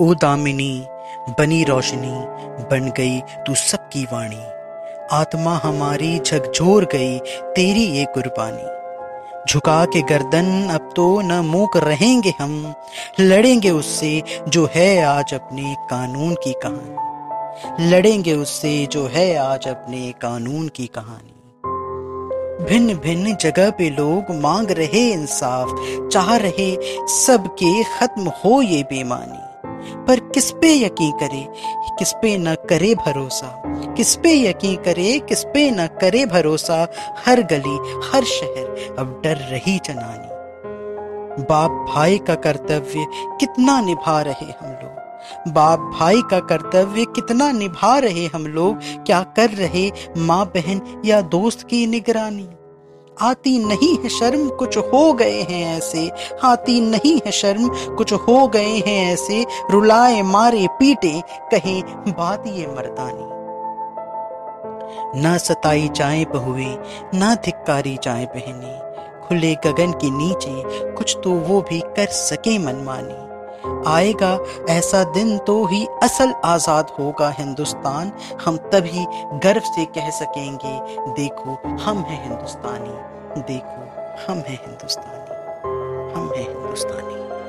ओ दामिनी, बनी रोशनी, बन गई तू सबकी वाणी। आत्मा हमारी झकझोर गई तेरी ये कुर्बानी। झुका के गर्दन अब तो न मूक रहेंगे हम, लड़ेंगे उससे जो है आज अपने कानून की कहानी। लड़ेंगे उससे जो है आज अपने कानून की कहानी। भिन्न भिन्न जगह पे लोग मांग रहे इंसाफ, चाह रहे सबके खत्म हो ये बेमानी। पर किस पे यकीन करे? किस पे न करे भरोसा? किस पे यकीन करे? किस पे न करे भरोसा? हर गली, हर शहर, अब डर रही जनानी। बाप भाई का कर्तव्य कितना निभा रहे हम लोग? बाप भाई का कर्तव्य कितना निभा रहे हम लोग? क्या कर रहे माँ बहन या दोस्त की निगरानी? आती नहीं है शर्म, कुछ हो गए हैं ऐसे। आती नहीं है शर्म, कुछ हो गए हैं ऐसे। रुलाए मारे पीटे, कहीं बात ये मर्दानी। ना सताई जाए बहुए, ना धिक्कारी जाए बहने। खुले गगन के नीचे कुछ तो वो भी कर सके मनमानी। आएगा, ऐसा दिन तो ही असल आज़ाद होगा हिंदुस्तान। हम तभी गर्व से कह सकेंगे, देखो, हम हैं हिंदुस्तानी। देखो, हम हैं हिंदुस्तानी। हम हैं हिंदुस्तानी।